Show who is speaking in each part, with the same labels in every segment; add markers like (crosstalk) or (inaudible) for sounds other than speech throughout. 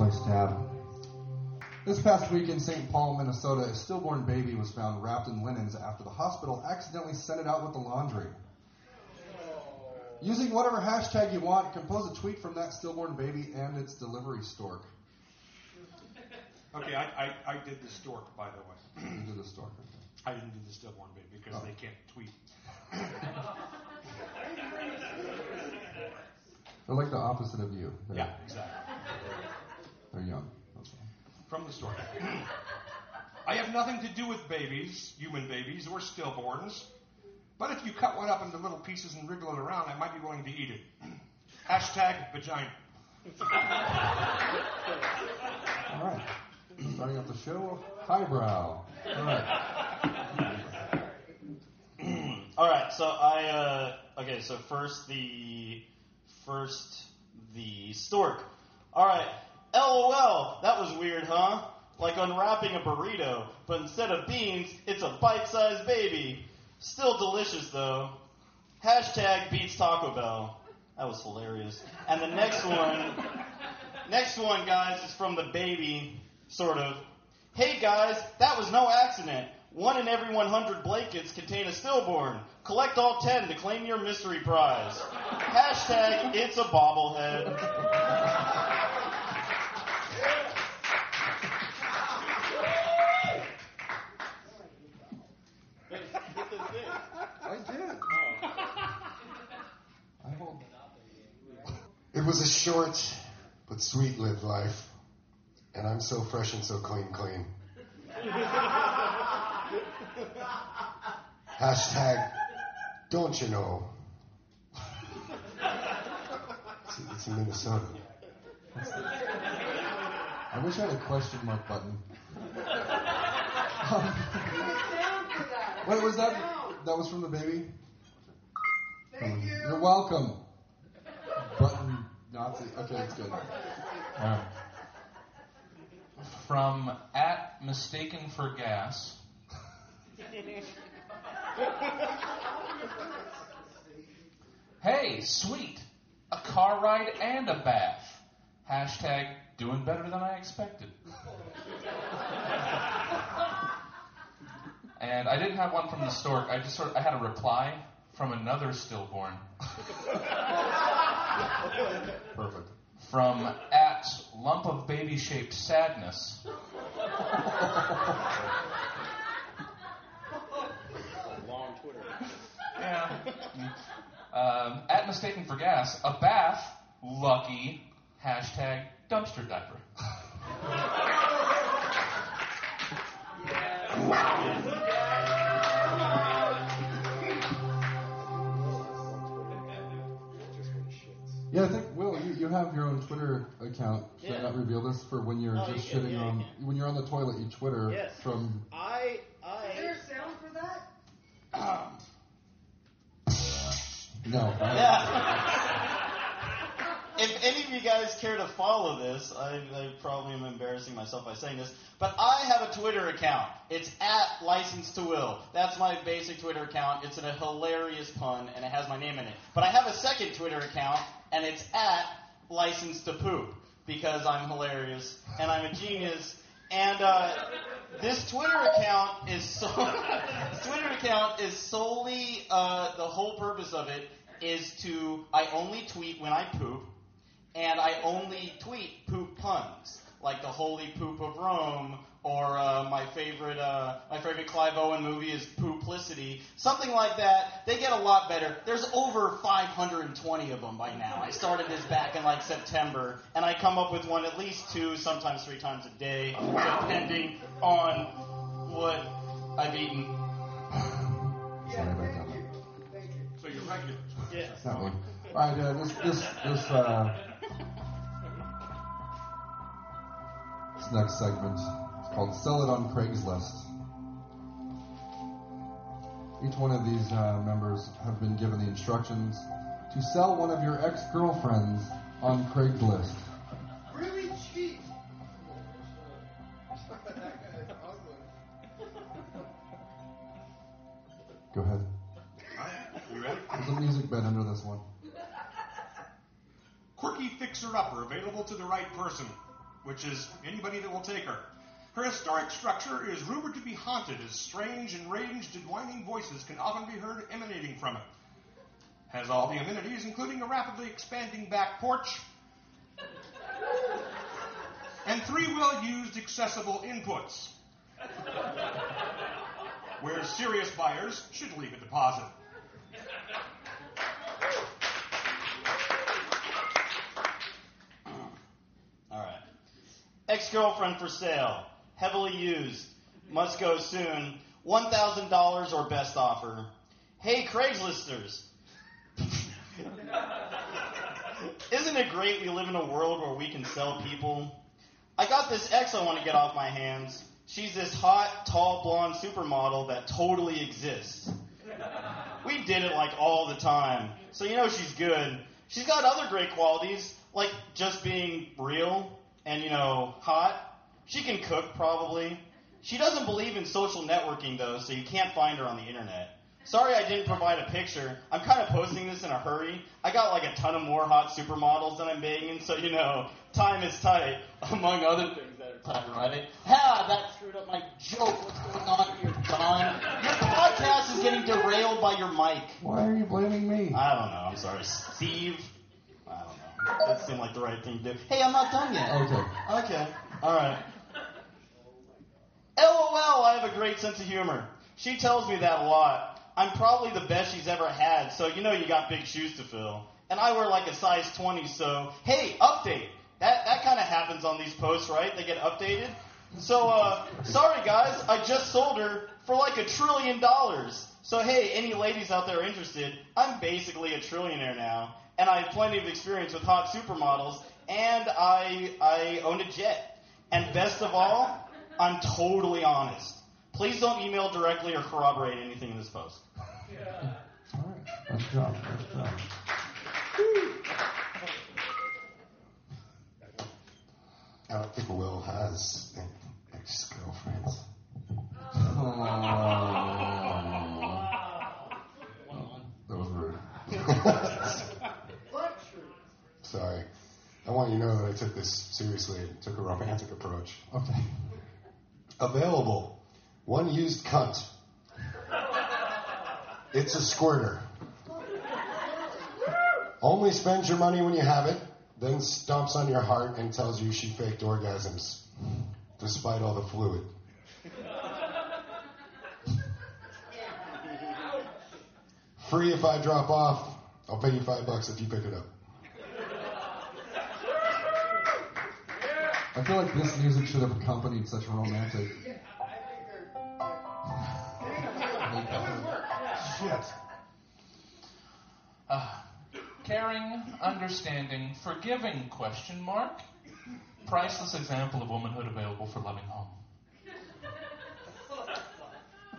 Speaker 1: Let's play Stab. This past week in St. Paul, Minnesota, a stillborn baby was found wrapped in linens after the hospital accidentally sent it out with the laundry. Using whatever hashtag you want, compose a tweet from that stillborn baby and its delivery stork.
Speaker 2: Okay, I, I, I did the stork, by the way.
Speaker 1: You did the stork.
Speaker 2: I didn't do the stillborn baby because
Speaker 1: Oh.
Speaker 2: they can't tweet.
Speaker 1: They're like the opposite of you. They're,
Speaker 2: Yeah, exactly.
Speaker 1: They're young. That's all.
Speaker 2: From the stork. I have nothing to do with babies, human babies, or stillborns. But if you cut one up into little pieces and wriggle it around, I might be willing to eat it. (clears throat) Hashtag vagina.
Speaker 1: All right. Starting off the show, highbrow. All right.
Speaker 3: All right, so I uh, okay. So first the first the stork. All right, LOL. That was weird, huh? Like unwrapping a burrito, but instead of beans, it's a bite-sized baby. Still delicious though. Hashtag beats Taco Bell. That was hilarious. And the next one, next one, guys, is from the baby, sort of. Hey guys, that was no accident. One in every 100 blankets contain a stillborn. Collect all 10 to claim your mystery prize. Hashtag it's a bobblehead.
Speaker 4: Was a short but sweet lived life, and I'm so fresh and so clean, clean. (laughs) Hashtag, don't you know? It's, it's in Minnesota.
Speaker 1: I wish I had a question mark button. (laughs) Um, Wait, was that that was from the baby? Thank you. You're welcome. Button Nazi. Okay, that's good.
Speaker 5: From at mistaken for gas. hey, sweet. A car ride and a bath. Hashtag doing better than I expected. and I didn't have one from the stork. I just sort of, I had a reply from another stillborn. (laughs)
Speaker 1: Perfect.
Speaker 5: from at lump of baby shaped sadness.
Speaker 3: Long Twitter.
Speaker 5: Yeah. Um, at mistaken for gas, a bath, lucky, hashtag dumpster diaper.
Speaker 1: Yeah, I have your own Twitter account. Should I
Speaker 3: Yeah.
Speaker 1: not reveal this for when you're
Speaker 3: Oh,
Speaker 1: just
Speaker 3: you can,
Speaker 1: shitting
Speaker 3: yeah, you
Speaker 1: on
Speaker 3: can.
Speaker 1: when you're on the toilet? You Twitter
Speaker 3: Yes.
Speaker 1: from
Speaker 3: I I
Speaker 6: Is there a sound for that? (clears throat)
Speaker 1: no.
Speaker 3: Yeah. (laughs) if any of you guys care to follow this, I, I probably am embarrassing myself by saying this, but I have a Twitter account. It's at License to Will. That's my basic Twitter account. It's in a hilarious pun, and it has my name in it. But I have a second Twitter account, and it's at License to Poop because I'm hilarious and I'm a genius. And uh, this Twitter account is so. (laughs) Twitter account is solely uh, the whole purpose of it is to I only tweet when I poop, and I only tweet poop puns. like the Holy Poop of Rome, or uh, my favorite uh, my favorite Clive Owen movie is Pooplicity, something like that. They get a lot better. There's over 520 of them by now. I started this back in like September, and I come up with one at least two, sometimes three times a day, depending on what I've eaten.
Speaker 1: Sorry about that.
Speaker 2: So you're regular.
Speaker 3: Yeah.
Speaker 1: That one. All right, uh, this this this uh, this next segment is called "Sell It on Craigslist." Each one of these uh, members have been given the instructions to sell one of your ex-girlfriends on Craigslist.
Speaker 4: Really cheap. (laughs)
Speaker 1: Go ahead.
Speaker 2: All right, you ready?
Speaker 1: There's a music bed under this one.
Speaker 2: Quirky fixer-upper available to the right person, which is anybody that will take her. Her historic structure is rumored to be haunted as strange, enraged, and whining voices can often be heard emanating from it. Has all the amenities, including a rapidly expanding back porch and three well-used accessible inputs, where serious buyers should leave a deposit.
Speaker 3: All right. Ex girlfriend for sale. Heavily used. Must go soon. $1,000 or best offer. Hey, Craigslisters. (laughs) Isn't it great we live in a world where we can sell people? I got this ex I want to get off my hands. She's this hot, tall, blonde supermodel that totally exists. We did it like all the time. So you know she's good. She's got other great qualities, like just being real and, you know, hot. She can cook, probably. She doesn't believe in social networking, though, so you can't find her on the internet. Sorry I didn't provide a picture. I'm kind of posting this in a hurry. I got like a ton of more hot supermodels that I'm banging, so, you know, time is tight, (laughs) among other things that are tight, right? Ha! That screwed up my joke. What's going on here, Don? Your podcast is getting derailed by your mic.
Speaker 1: Why are you blaming me?
Speaker 3: I don't know. I'm sorry, Steve. I don't know. That seemed like the right thing to do. Hey, I'm not done yet.
Speaker 1: Okay.
Speaker 3: Okay. All right. LOL, I have a great sense of humor. She tells me that a lot. I'm probably the best she's ever had, so you know you got big shoes to fill. And I wear like a size 20, so hey, update. That that kind of happens on these posts, right? They get updated. So uh, sorry guys, I just sold her for like a trillion dollars. So hey, any ladies out there interested? I'm basically a trillionaire now, and I have plenty of experience with hot supermodels, and I I own a jet. And best of all, I'm totally honest. Please don't email directly or corroborate anything in this post. Yeah.
Speaker 1: All right. Nice job. Nice job.
Speaker 4: I don't think Will has ex girlfriends.
Speaker 1: Oh. That was rude.
Speaker 4: Sorry. I want you to know that I took this seriously and took a romantic approach.
Speaker 1: Okay.
Speaker 4: Available. One used cunt. It's a squirter. Only spends your money when you have it, then stomps on your heart and tells you she faked orgasms, despite all the fluid. Free if I drop off. I'll pay you five bucks if you pick it up.
Speaker 1: I feel like this music should have accompanied such a romantic.
Speaker 4: Shit.
Speaker 5: Uh, caring, understanding, forgiving, question mark. Priceless example of womanhood available for loving home.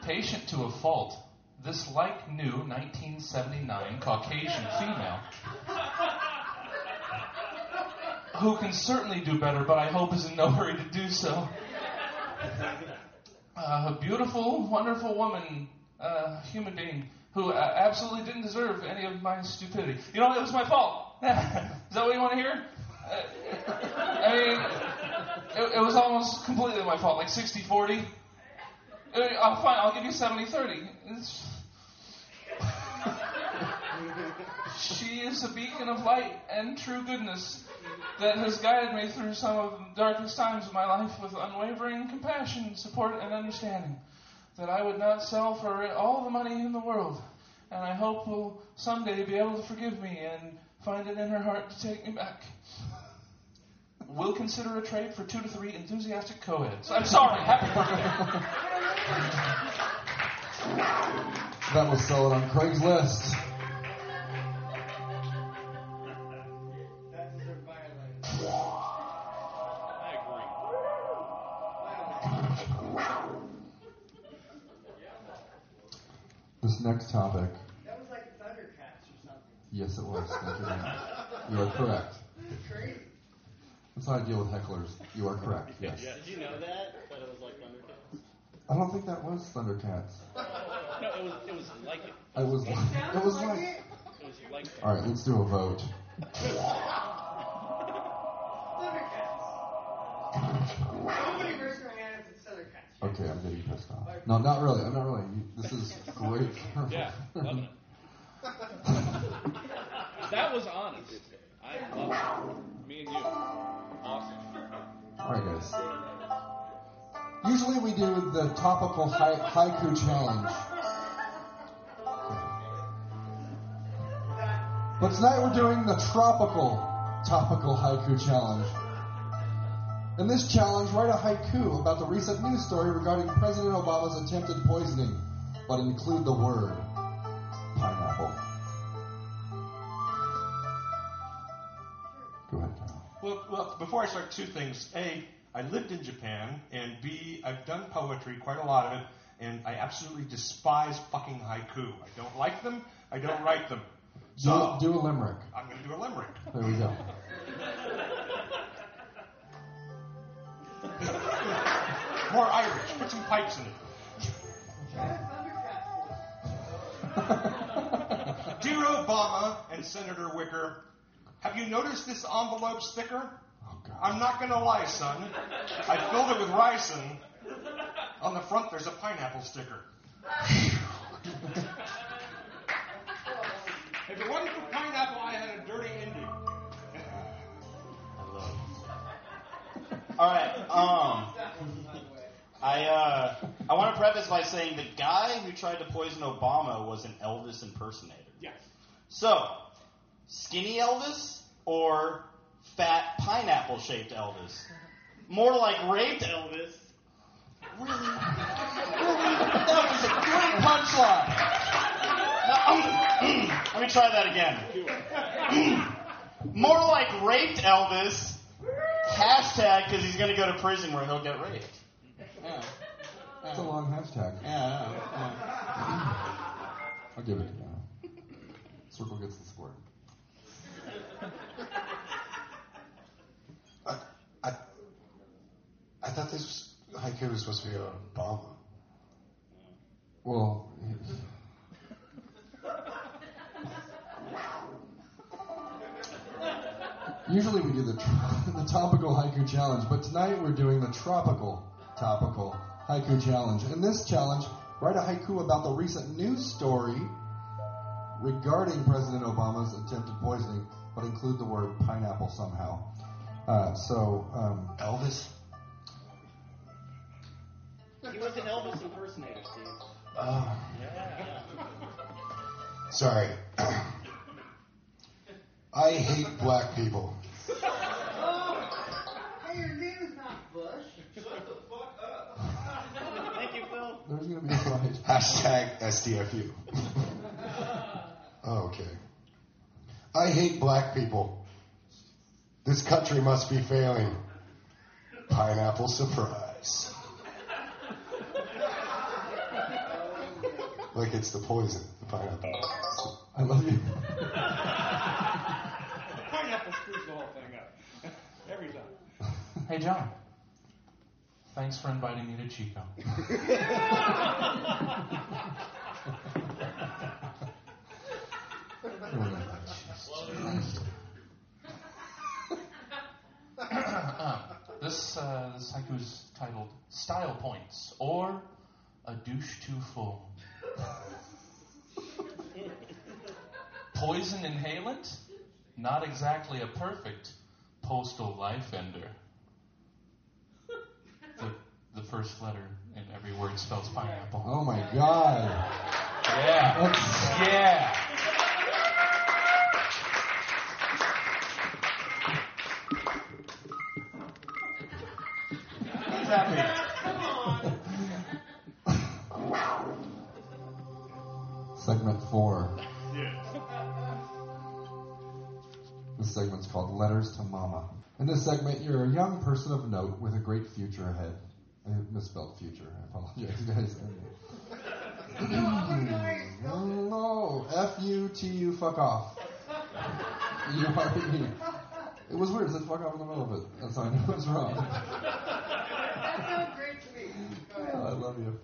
Speaker 5: Patient to a fault. This like new 1979 Caucasian female who can certainly do better, but I hope is in no (laughs) hurry to do so. Uh, a beautiful, wonderful woman, uh, human being, who uh, absolutely didn't deserve any of my stupidity. You know, it was my fault. (laughs) is that what you want to hear? Uh, I mean, it, it was almost completely my fault, like 60 40. Uh, fine, I'll give you 70 30. It's... (laughs) She is a beacon of light and true goodness that has guided me through some of the darkest times of my life with unwavering compassion, support, and understanding that I would not sell for all the money in the world. And I hope will someday be able to forgive me and find it in her heart to take me back. We'll consider a trade for two to three enthusiastic co-eds. I'm sorry. Happy (laughs) birthday.
Speaker 1: That was sold on Craigslist. This next topic,
Speaker 7: That was like Thundercats or something.
Speaker 1: yes, it was. Thank you. you. are correct.
Speaker 7: Crazy.
Speaker 1: That's how I deal with hecklers. You are correct. Yes.
Speaker 6: Did you know that? That it was like Thundercats?
Speaker 1: I don't think that was Thundercats. (laughs)
Speaker 6: No, it was it was like it.
Speaker 1: I was. It was like.
Speaker 6: It was like it.
Speaker 1: All right, let's do a vote. (laughs)
Speaker 7: Thundercats. Nobody raised their hand if it's Thundercats.
Speaker 1: Okay, I'm getting pissed off. No, not really. I'm not really. This is great.
Speaker 6: Yeah, loving it. (laughs) That was honest. I love it. Me and you. Awesome.
Speaker 1: All right, guys. Usually we do the topical hai- haiku challenge. But tonight we're doing the tropical topical haiku challenge. In this challenge, write a haiku about the recent news story regarding President Obama's attempted poisoning, but include the word pineapple. Go ahead, Kyle.
Speaker 2: Well, well, before I start, two things. A, I lived in Japan, and B, I've done poetry, quite a lot of it, and I absolutely despise fucking haiku. I don't like them. I don't write them.
Speaker 1: Do,
Speaker 2: So
Speaker 1: do a limerick.
Speaker 2: I'm going to do a limerick.
Speaker 1: There we go. (laughs)
Speaker 2: More Irish. Put some pipes in it. (laughs) Dear Obama and Senator Wicker, have you noticed this envelope sticker?
Speaker 1: Oh,
Speaker 2: I'm not going to lie, son. I filled it with ricin. On the front, there's a pineapple sticker. if it wasn't for
Speaker 3: All right. Um, I uh, I want to preface by saying the guy who tried to poison Obama was an Elvis impersonator.
Speaker 6: Yes.
Speaker 3: So, skinny Elvis or fat pineapple shaped Elvis? More like raped Elvis. Really? Really? That was a great punchline. Now, um, (clears throat) let me try that again. (clears throat) More like raped Elvis. Hashtag because he's going to go to prison where he'll get raped. Yeah.
Speaker 1: It's a long hashtag.
Speaker 3: Yeah, yeah,
Speaker 1: I'll give it to you. Circle gets the squirt.
Speaker 4: I, I, I thought this was, haiku was supposed to be a Obama.
Speaker 1: Well, usually we do the (laughs) the topical haiku challenge, but tonight we're doing the tropical topical haiku challenge. In this challenge, write a haiku about the recent news story regarding President Obama's attempted poisoning, but include the word pineapple somehow. Uh, so, um,
Speaker 4: Elvis?
Speaker 6: He was an Elvis impersonator, Steve.
Speaker 4: Oh,
Speaker 6: Yeah.
Speaker 4: sorry. (coughs) I hate black people.
Speaker 7: Hey, your name is not Bush.
Speaker 6: Thank you, Phil.
Speaker 1: there's going to be a fight.
Speaker 4: Hashtag SDFU. (laughs) oh, okay. I hate black people. This country must be failing. Pineapple surprise. (laughs) like it's the poison, the pineapple.
Speaker 1: I love you.
Speaker 6: Pineapple screws the whole thing up. (laughs) Every time.
Speaker 5: Hey, John. Thanks for inviting me to Chico. (laughs) This uh, this haiku is titled "Style Points" or "A Douche Too Full." poison inhalant? Not exactly a perfect postal life ender. The, first letter in every word spells pineapple.
Speaker 1: Oh my god.
Speaker 5: Yeah.
Speaker 1: That's-
Speaker 5: Yeah.
Speaker 1: Segment four.
Speaker 2: Yeah.
Speaker 1: This segment's called Letters to Mama. In this segment, you're a young person of note with a great future ahead. I misspelled future. I apologize, guys. no, F U T U, fuck off. You are me. It was weird. It said fuck off in the middle of it. That's how I knew it was wrong.
Speaker 7: That sounds great to me. Go ahead.
Speaker 1: Oh, I love you.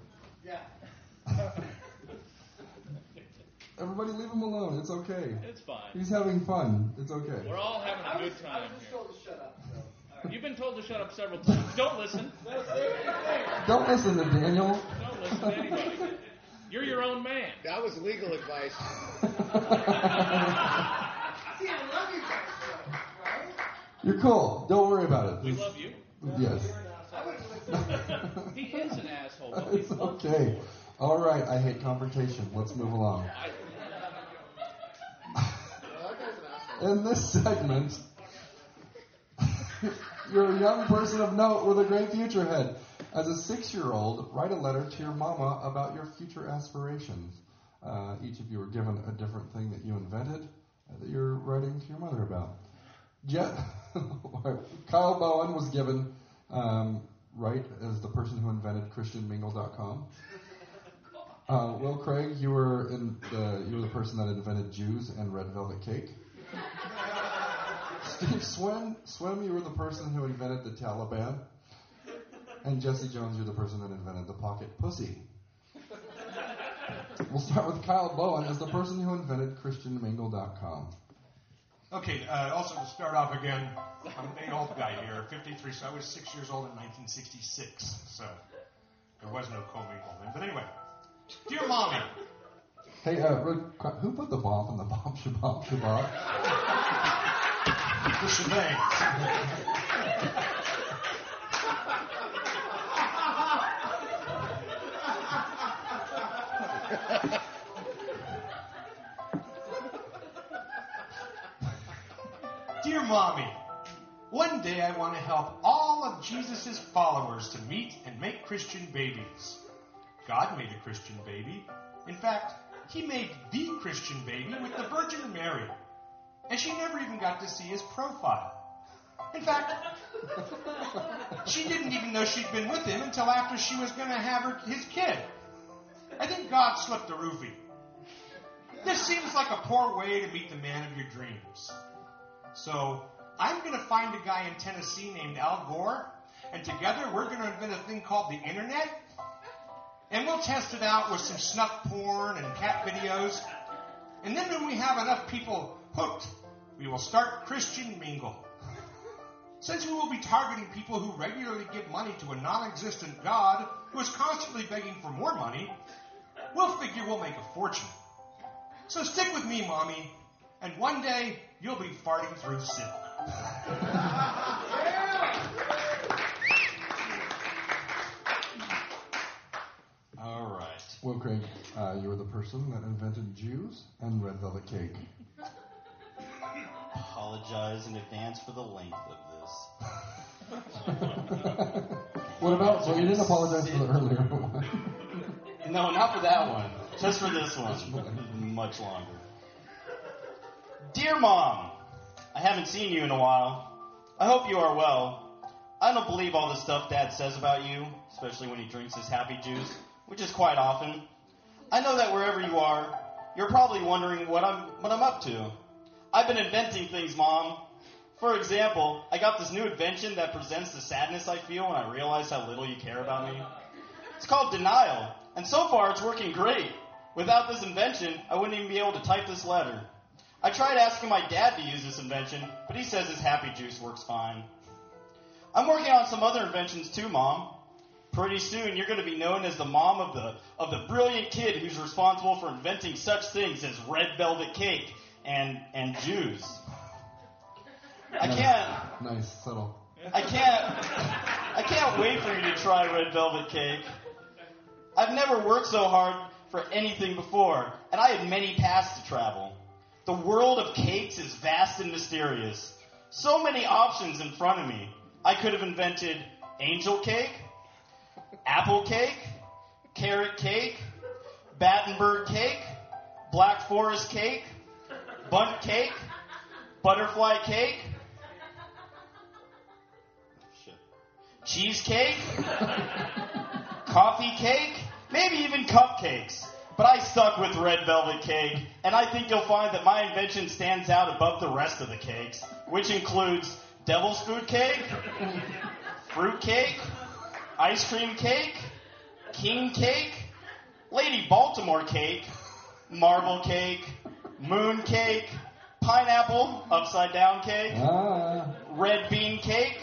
Speaker 7: Yeah.
Speaker 1: Everybody leave him alone. It's okay.
Speaker 6: It's fine.
Speaker 1: He's having fun. It's okay.
Speaker 6: We're all having
Speaker 7: I
Speaker 6: a
Speaker 7: was,
Speaker 6: good
Speaker 7: I
Speaker 6: time
Speaker 7: was just
Speaker 6: here.
Speaker 7: told to shut up. So. All right.
Speaker 6: You've been told to shut up several times. Don't listen.
Speaker 1: Don't listen to Daniel.
Speaker 6: Don't listen to anybody. You're your own man.
Speaker 8: That was legal advice.
Speaker 7: See, I love you guys, though, right?
Speaker 1: You're cool. Don't worry about it.
Speaker 6: We love you.
Speaker 1: Yes.
Speaker 7: I wouldn't listen.
Speaker 6: He is an asshole. but
Speaker 1: It's
Speaker 6: love you.
Speaker 1: okay. All right. I hate confrontation. Let's move along. (laughs) In this segment, (laughs) (laughs) you're a young person of note with a great future ahead. As a six-year-old, write a letter to your mama about your future aspirations. Uh, each of you are given a different thing that you invented uh, that you're writing to your mother about. Jet, (laughs) Kyle Bowen was given um, right as the person who invented ChristianMingle.com. Uh, Will Craig, you were in the you were the person that invented Jews and red velvet cake. Steve (laughs) Swim, Swim, you were the person who invented the Taliban. And Jesse Jones, you're the person that invented the pocket pussy. We'll start with Kyle Bowen as the person who invented ChristianMingle.com.
Speaker 2: Okay, uh, also to start off again, I'm an old guy here, 53, so I was six years old in 1966, so there was no commingle then. But anyway, dear mommy,
Speaker 1: Hey, uh, who put the bomb in the bomb shabab shabab? (laughs)
Speaker 2: the shebang. Dear mommy, one day I want to help all of Jesus' followers to meet and make Christian babies. God made a Christian baby. In fact, he made the Christian baby with the Virgin Mary. And she never even got to see his profile. In fact, (laughs) she didn't even know she'd been with him until after she was going to have her, his kid. I think God slipped a roofie. This seems like a poor way to meet the man of your dreams. So, I'm going to find a guy in Tennessee named Al Gore, and together we're going to invent a thing called the internet. And we'll test it out with some snuff porn and cat videos. And then when we have enough people hooked, we will start Christian Mingle. Since we will be targeting people who regularly give money to a non existent God who is constantly begging for more money, we'll figure we'll make a fortune. So stick with me, Mommy, and one day you'll be farting through silk.
Speaker 3: All right.
Speaker 1: Will Craig, uh, you were the person that invented Jews and red velvet cake.
Speaker 3: Apologize in advance for the length of this. (laughs)
Speaker 1: What about? Well, you didn't apologize for the earlier one. (laughs)
Speaker 3: No, not for that one. Just for this one. Much longer. Dear Mom, I haven't seen you in a while. I hope you are well. I don't believe all the stuff Dad says about you, especially when he drinks his happy juice, which is quite often. I know that wherever you are, you're probably wondering what I'm what I'm up to. I've been inventing things, Mom. For example, I got this new invention that presents the sadness I feel when I realize how little you care about me. It's called denial, and so far it's working great. Without this invention, I wouldn't even be able to type this letter. I tried asking my dad to use this invention, but he says his happy juice works fine. I'm working on some other inventions too, Mom. Pretty soon you're going to be known as the mom of the of the brilliant kid who's responsible for inventing such things as red velvet cake and and Jews. (laughs) I can't.
Speaker 1: Nice, subtle.
Speaker 3: I can't. I can't wait for you to try red velvet cake. I've never worked so hard for anything before, and I had many paths to travel. The world of cakes is vast and mysterious. So many options in front of me. I could have invented angel cake, apple cake, carrot cake, Battenberg cake, black forest cake, Bundt cake, butterfly cake, shit, cheesecake, coffee cake, maybe even cupcakes. But I stuck with red velvet cake, and I think you'll find that my invention stands out above the rest of the cakes, which includes devil's food cake, fruit cake, ice cream cake, king cake, Lady Baltimore cake, marble cake, moon cake, pineapple upside down cake,
Speaker 1: Ah,
Speaker 3: red bean cake,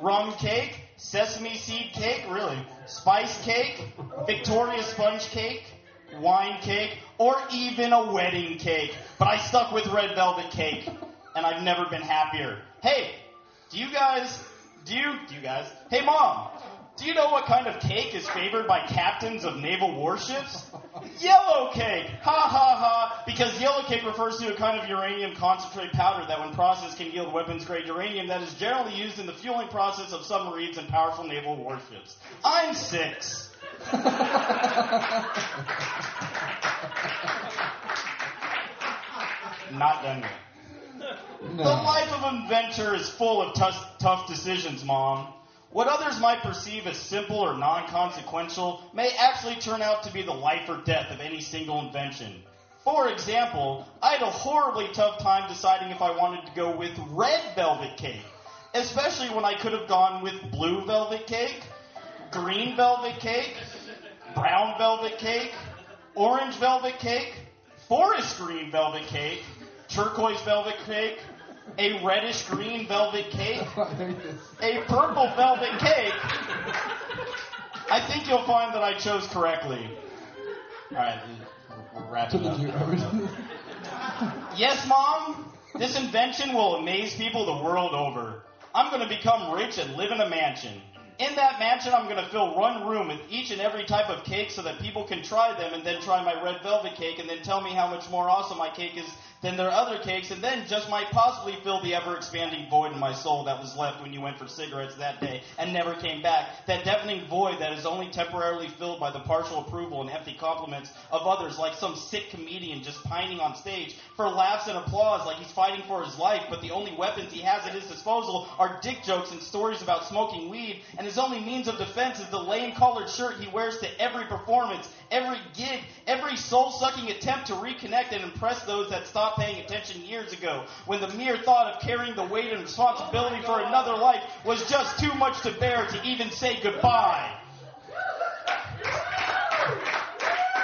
Speaker 3: rum cake, sesame seed cake, really, spice cake, Victoria sponge cake, wine cake, or even a wedding cake. But I stuck with red velvet cake, and I've never been happier. Hey, do you guys, do you, do you guys, hey mom, do you know what kind of cake is favored by captains of naval warships? Yellow cake! Ha ha ha! Because yellow cake refers to a kind of uranium concentrate powder that, when processed, can yield weapons grade uranium that is generally used in the fueling process of submarines and powerful naval warships. I'm six. Not done yet. The life of an inventor is full of tough, tough decisions, Mom. What others might perceive as simple or non consequential may actually turn out to be the life or death of any single invention. For example, I had a horribly tough time deciding if I wanted to go with red velvet cake, especially when I could have gone with blue velvet cake, green velvet cake, brown velvet cake, orange velvet cake, forest green velvet cake, turquoise velvet cake, a reddish green velvet cake, a purple velvet cake. I think you'll find that I chose correctly. All right, we're wrapping up. Yes, Mom. This invention will amaze people the world over. I'm going to become rich and live in a mansion. In that mansion, I'm going to fill one room with each and every type of cake so that people can try them and then try my red velvet cake and then tell me how much more awesome my cake is than their other cakes and then just might possibly fill the ever expanding void in my soul that was left when you went for cigarettes that day and never came back. That deafening void that is only temporarily filled by the partial approval and empty compliments of others, like some sick comedian just pining on stage for laughs and applause like he's fighting for his life, but the only weapons he has at his disposal are dick jokes and stories about smoking weed, and his only means of defense is the lame collared shirt he wears to every performance, every gig, every soul sucking attempt to reconnect and impress those that stopped paying attention years ago, when the mere thought of carrying the weight and responsibility for another life was just too much to bear to even say goodbye.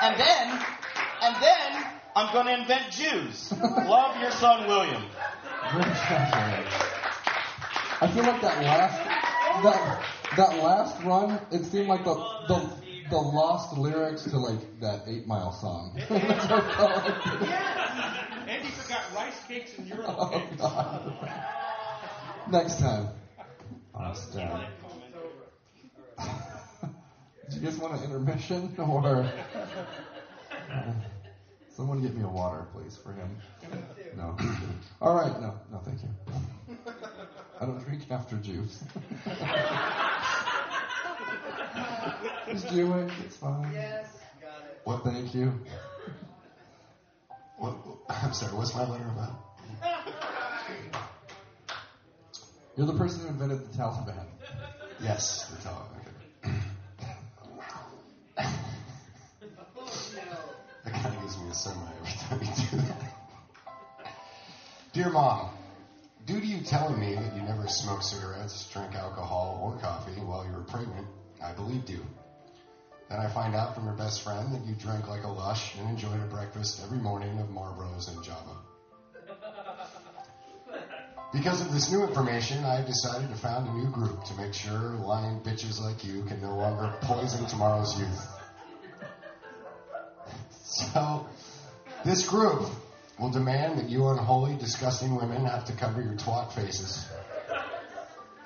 Speaker 3: And then, and then, I'm going to invent Jews. Love your son William.
Speaker 1: I feel like that last that that last run, it seemed like the the the lost lyrics to like that Eight Mile song. (laughs) (laughs) It.
Speaker 2: Andy forgot rice cakes and (laughs) Euro
Speaker 1: Oh,
Speaker 2: cakes.
Speaker 1: God. Next time. Austin. Do you guys want an intermission or uh, someone get me a water, please, for him? No. All right. No. No. Thank you. I don't drink after juice. (laughs) Just do it. It's fine.
Speaker 7: Yes, got it.
Speaker 4: What?
Speaker 1: Thank you.
Speaker 4: What? I'm sorry. What's my letter about?
Speaker 1: You're the person who invented the Taliban.
Speaker 4: Yes, the tell. That kind of gives me a semi every time you do that. Dear Mom, due to you telling me that you never smoked cigarettes, drank alcohol, or coffee while you were pregnant, I believed you. Then I find out from your best friend that you drank like a lush and enjoyed a breakfast every morning of Marlboros and Java. Because of this new information, I have decided to found a new group to make sure lying bitches like you can no longer poison tomorrow's youth. So, this group will demand that you unholy, disgusting women have to cover your twat faces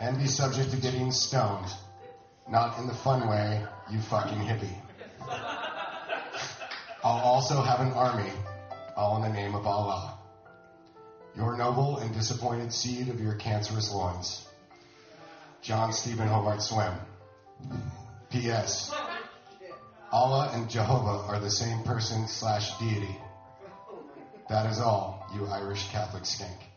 Speaker 4: and be subject to getting stoned. Not in the fun way, you fucking hippie. I'll also have an army, all in the name of Allah. Your noble and disappointed seed of your cancerous loins. John Stephen Hobart Swim. P.S. Allah and Jehovah are the same person slash deity. That is all, you Irish Catholic skank.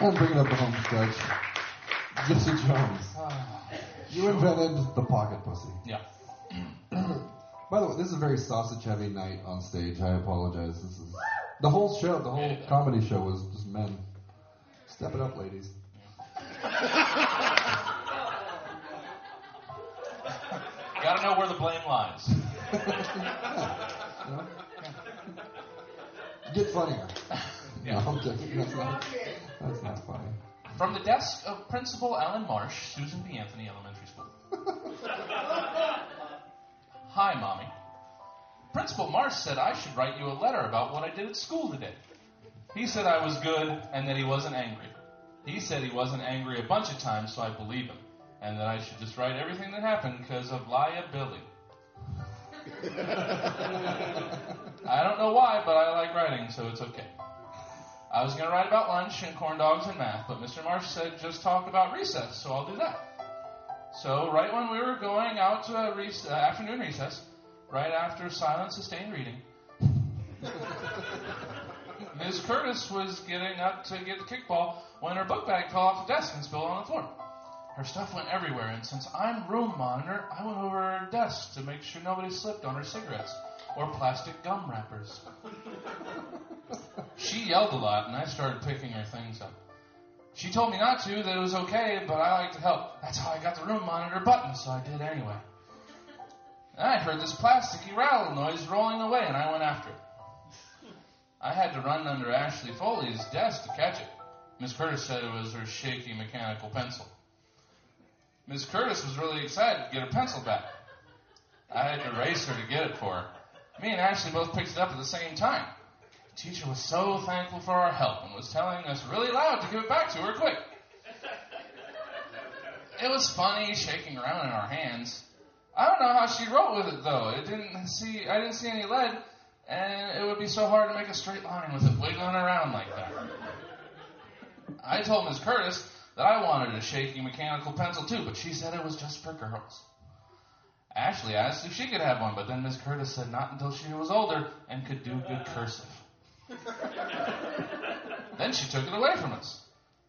Speaker 1: I'm bringing up the home stretch. Jesse Jones. You invented the pocket pussy.
Speaker 5: Yeah.
Speaker 1: By the way, this is a very sausage heavy night on stage. I apologize. This is the whole show, the whole comedy show was just men. Step it up, ladies.
Speaker 5: Gotta know where the blame lies. (laughs)
Speaker 1: You know? Get funnier.
Speaker 5: Yeah.
Speaker 1: No, I'm kidding. That's not, funny.
Speaker 5: From the desk of Principal Alan Marsh, Susan B. Anthony Elementary School. (laughs) Hi, Mommy. Principal Marsh said I should write you a letter about what I did at school today. He said I was good and that he wasn't angry. He said he wasn't angry a bunch of times, so I believe him. And that I should just write everything that happened because of liability. (laughs) I don't know why, but I like writing, so it's okay. I was going to write about lunch and corn dogs and math, but Mr. Marsh said just talk about recess, so I'll do that. So, right when we were going out to a rec- uh, afternoon recess, right after silent, sustained reading, (laughs) Ms. Curtis was getting up to get the kickball when her book bag fell off the desk and spilled on the floor. Her stuff went everywhere, and since I'm room monitor, I went over her desk to make sure nobody slipped on her cigarettes or plastic gum wrappers. (laughs) She yelled a lot, and I started picking her things up. She told me not to, that it was okay, but I like to help. That's how I got the room monitor button, so I did anyway. And I heard this plasticky rattle noise rolling away, and I went after it. I had to run under Ashley Foley's desk to catch it. Miss Curtis said it was her shaky mechanical pencil. Miss Curtis was really excited to get her pencil back. I had to race her to get it for her. Me and Ashley both picked it up at the same time. Teacher was so thankful for our help and was telling us really loud to give it back to her quick. It was funny shaking around in our hands. I don't know how she wrote with it though. It didn't see I didn't see any lead, and it would be so hard to make a straight line with it wiggling around like that. I told Miss Curtis that I wanted a shaky mechanical pencil too, but she said it was just for girls. Ashley asked if she could have one, but then Miss Curtis said not until she was older and could do good cursive. Then she took it away from us.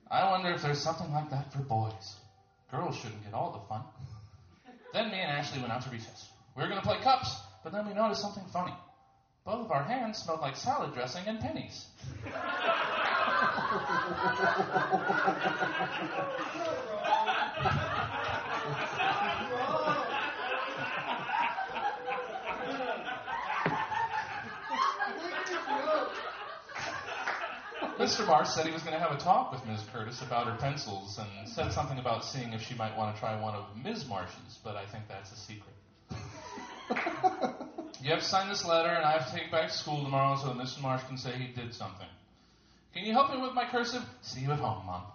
Speaker 5: I wonder if there's something like that for boys. Girls shouldn't get all the fun. Then me and Ashley went out to recess. We were going to play cups, but then we noticed something funny. Both of our hands smelled like salad dressing and pennies. (laughs) Mr. Marsh said he was going to have a talk with Ms. Curtis about her pencils and said something about seeing if she might want to try one of Ms. Marsh's, but I think that's a secret. you have to sign this letter, and I have to take it back to school tomorrow so that Mr. Marsh can say he did something. Can you help me with my cursive? See you at home, Mom. (laughs)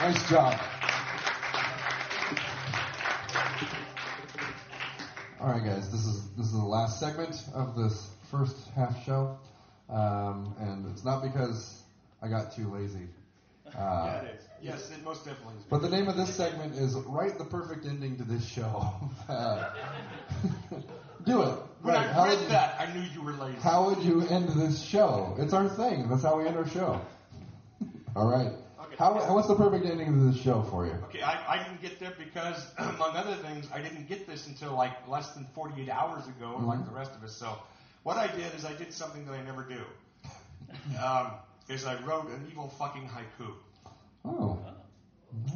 Speaker 1: Nice job. All right, guys. This is this is the last segment of this first half show, um, and it's not because I got too lazy. Uh,
Speaker 2: Yeah, it is. Yes, it most definitely is.
Speaker 1: But the name of this segment is "Write the Perfect Ending to This Show." (laughs) Uh, (laughs) do it.
Speaker 2: When
Speaker 1: Right.
Speaker 2: I
Speaker 1: How
Speaker 2: read
Speaker 1: would,
Speaker 2: that, I knew you were lazy.
Speaker 1: how would you end this show? It's our thing. That's how we end our show. (laughs) All right.
Speaker 2: Okay.
Speaker 1: How, what's the perfect ending to this show for you?
Speaker 2: Okay, I, I didn't get there because, (clears throat) among other things, I didn't get this until like less than 48 hours ago,
Speaker 1: Mm-hmm.
Speaker 2: like the rest of us. So, what I did is I did something that I never do. Um, is I wrote an evil fucking haiku
Speaker 1: Oh.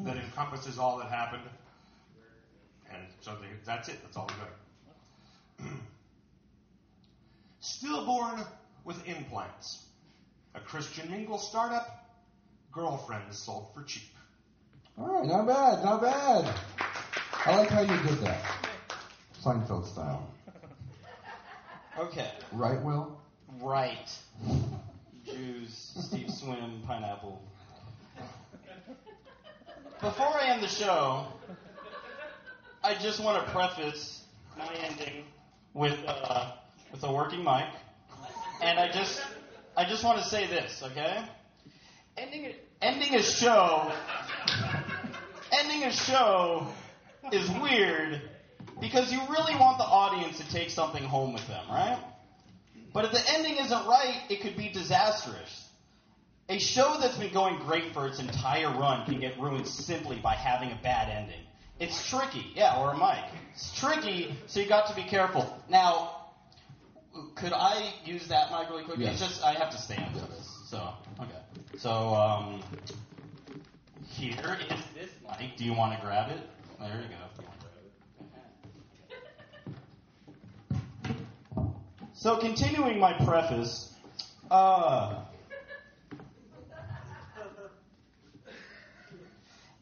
Speaker 2: that encompasses all that happened, and so the, that's it. That's all we got. (clears throat) Stillborn with implants, a Christian mingle startup, girlfriends sold for cheap.
Speaker 1: All right, not bad, not bad. I like how you did that. Seinfeld style.
Speaker 3: Okay.
Speaker 1: Right, Will?
Speaker 3: Right. Jews, Steve Swim, pineapple. Before I end the show, I just want to preface my ending with uh, with a working mic, and I just I just want to say this, okay? Ending a, ending a show, ending a show is weird because you really want the audience to take something home with them, right? But if the ending isn't right, it could be disastrous. A show that's been going great for its entire run can get ruined simply by having a bad ending. It's tricky, yeah, or a mic. It's tricky, so you got to be careful. Now, could I use that mic really quick?
Speaker 1: Yes.
Speaker 3: It's just I have to stand for this. So okay. So um, here is this mic. Do you want to grab it? There you go. So continuing my preface, uh,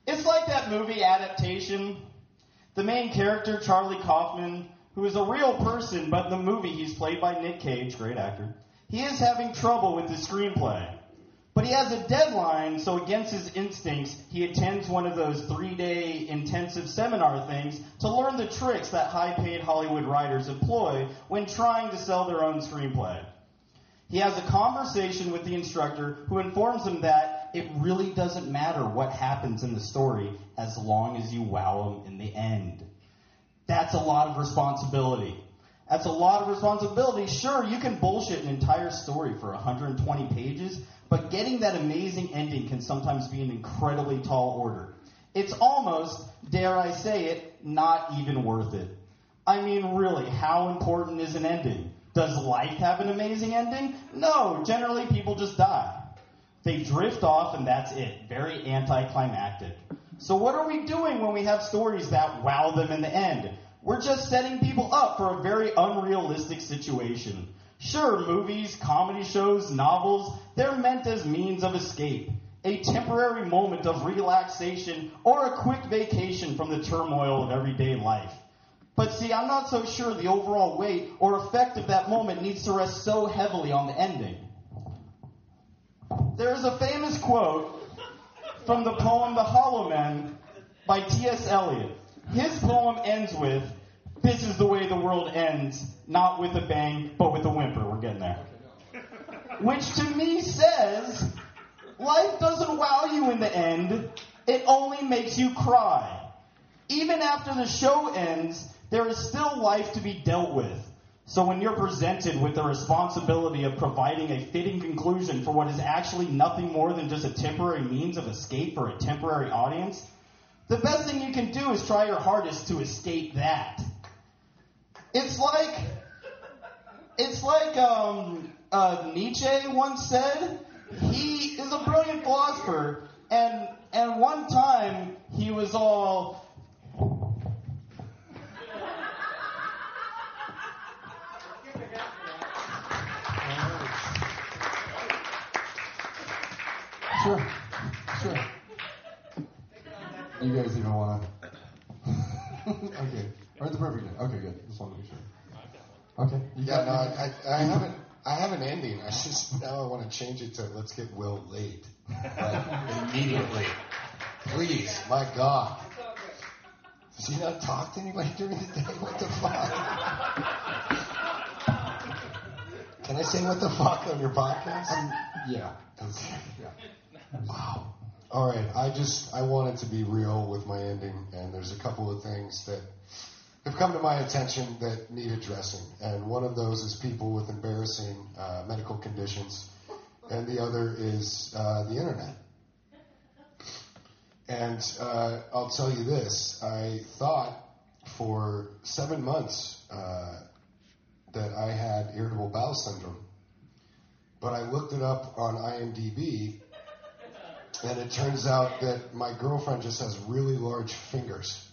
Speaker 3: it's like that movie adaptation. The main character, Charlie Kaufman, who is a real person, but in the movie he's played by Nick Cage, great actor. He is having trouble with his screenplay. But he has a deadline, so against his instincts, he attends one of those three day intensive seminar things to learn the tricks that high paid Hollywood writers employ when trying to sell their own screenplay. He has a conversation with the instructor who informs him that it really doesn't matter what happens in the story as long as you wow him in the end. That's a lot of responsibility. That's a lot of responsibility. Sure, you can bullshit an entire story for 120 pages, but getting that amazing ending can sometimes be an incredibly tall order. It's almost, dare I say it, not even worth it. I mean, really, how important is an ending? Does life have an amazing ending? No, generally people just die. They drift off and that's it. Very anticlimactic. So what are we doing when we have stories that wow them in the end? We're just setting people up for a very unrealistic situation. Sure, movies, comedy shows, novels, they're meant as means of escape, a temporary moment of relaxation, or a quick vacation from the turmoil of everyday life. But see, I'm not so sure the overall weight or effect of that moment needs to rest so heavily on the ending. There is a famous quote from the poem The Hollow Men by T.S. Eliot. His poem ends with, This is the way the world ends, not with a bang, but with a whimper. We're getting there. Which to me says, life doesn't wow you in the end, it only makes you cry. Even after the show ends, there is still life to be dealt with. So when you're presented with the responsibility of providing a fitting conclusion for what is actually nothing more than just a temporary means of escape for a temporary audience, the best thing you can do is try your hardest to escape that. It's like it's like um, uh, Nietzsche once said. He is a brilliant philosopher, and and one time he was all
Speaker 1: Sure. Sure. You guys even want to? (laughs) okay. Or the perfect day. Okay, good. Just wanted to be sure. Okay. You
Speaker 4: Yeah,
Speaker 1: got
Speaker 4: no, I, I, I haven't. I have an ending. I just now I want to change it to let's get Will laid like, (laughs) immediately. Please, my God. Does he not talk to anybody during the day? What the fuck? Can I say what the fuck on your podcast?
Speaker 1: Um, yeah.
Speaker 4: Okay.
Speaker 1: Yeah.
Speaker 4: Wow. All right. I just I wanted to be real with my ending, and there's a couple of things that have come to my attention that need addressing, and one of those is people with embarrassing uh, medical conditions, and the other is uh, the internet. And uh, I'll tell you this: I thought for seven months uh, that I had irritable bowel syndrome, but I looked it up on IMDb, and it turns out that my girlfriend just has really large fingers.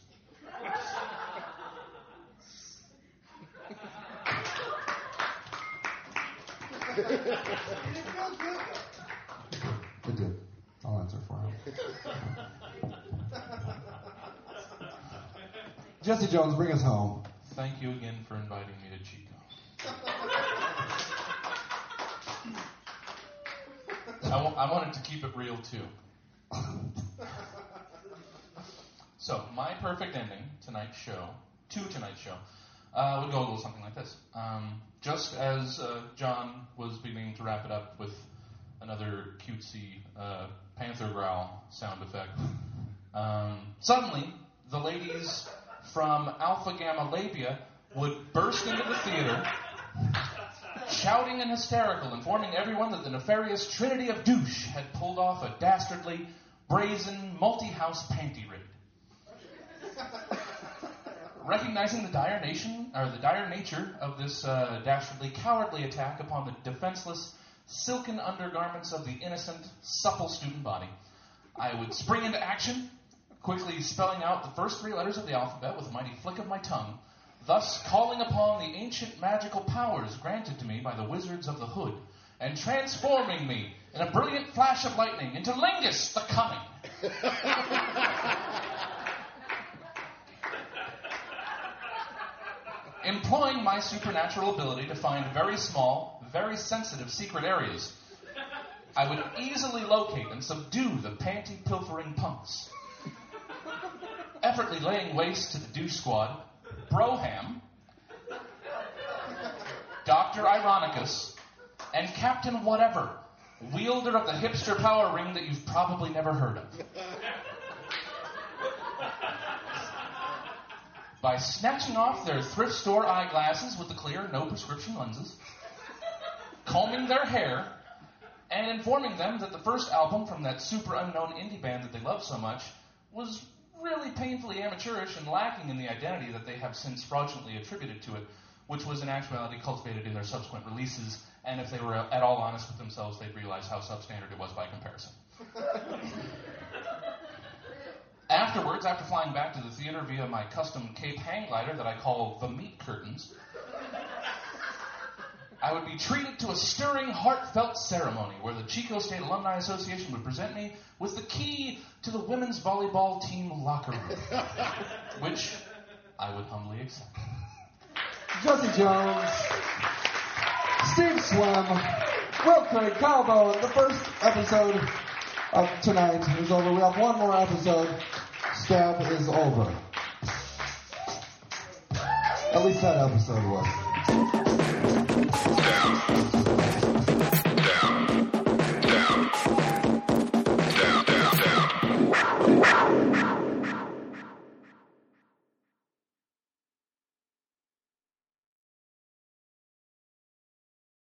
Speaker 1: It did. I'll answer for him. Jesse Jones, bring us home.
Speaker 5: Thank you again for inviting me to Chico. I I wanted to keep it real too. So, my perfect ending, tonight's show, to tonight's show, uh, would go a little something like this. Um, just as uh, John was beginning to wrap it up with another cutesy uh, panther growl sound effect, um, suddenly the ladies from Alpha Gamma Labia would burst into the theater, shouting and hysterical, informing everyone that the nefarious Trinity of Douche had pulled off a dastardly, brazen, multi-house panty raid. Recognizing the dire nation or the dire nature of this uh, dastardly, cowardly attack upon the defenseless, silken undergarments of the innocent, supple student body, I would spring into action, quickly spelling out the first three letters of the alphabet with a mighty flick of my tongue, thus calling upon the ancient magical powers granted to me by the wizards of the hood, and transforming me in a brilliant flash of lightning into Lingus the Cunning. (laughs) employing my supernatural ability to find very small, very sensitive secret areas, I would easily locate and subdue the panty pilfering punks. Effortlessly laying waste to the douche squad, Broham, Dr. Ironicus, and Captain Whatever, wielder of the hipster power ring that you've probably never heard of. By snatching off their thrift store eyeglasses with the clear, no prescription lenses, combing their hair, and informing them that the first album from that super unknown indie band that they love so much was really painfully amateurish and lacking in the identity that they have since fraudulently attributed to it, which was in actuality cultivated in their subsequent releases. And if they were at all honest with themselves, they'd realize how substandard it was by comparison. (laughs) Afterwards, after flying back to the theater via my custom Cape hang glider that I call the meat curtains, I would be treated to a stirring, heartfelt ceremony where the Chico State Alumni Association would present me with the key to the women's volleyball team locker room, which I would humbly accept.
Speaker 1: Jesse Jones, Steve Swim, Will Craig, Bowen. The first episode of tonight is over. We have one more episode. Stab is over. At least that episode was.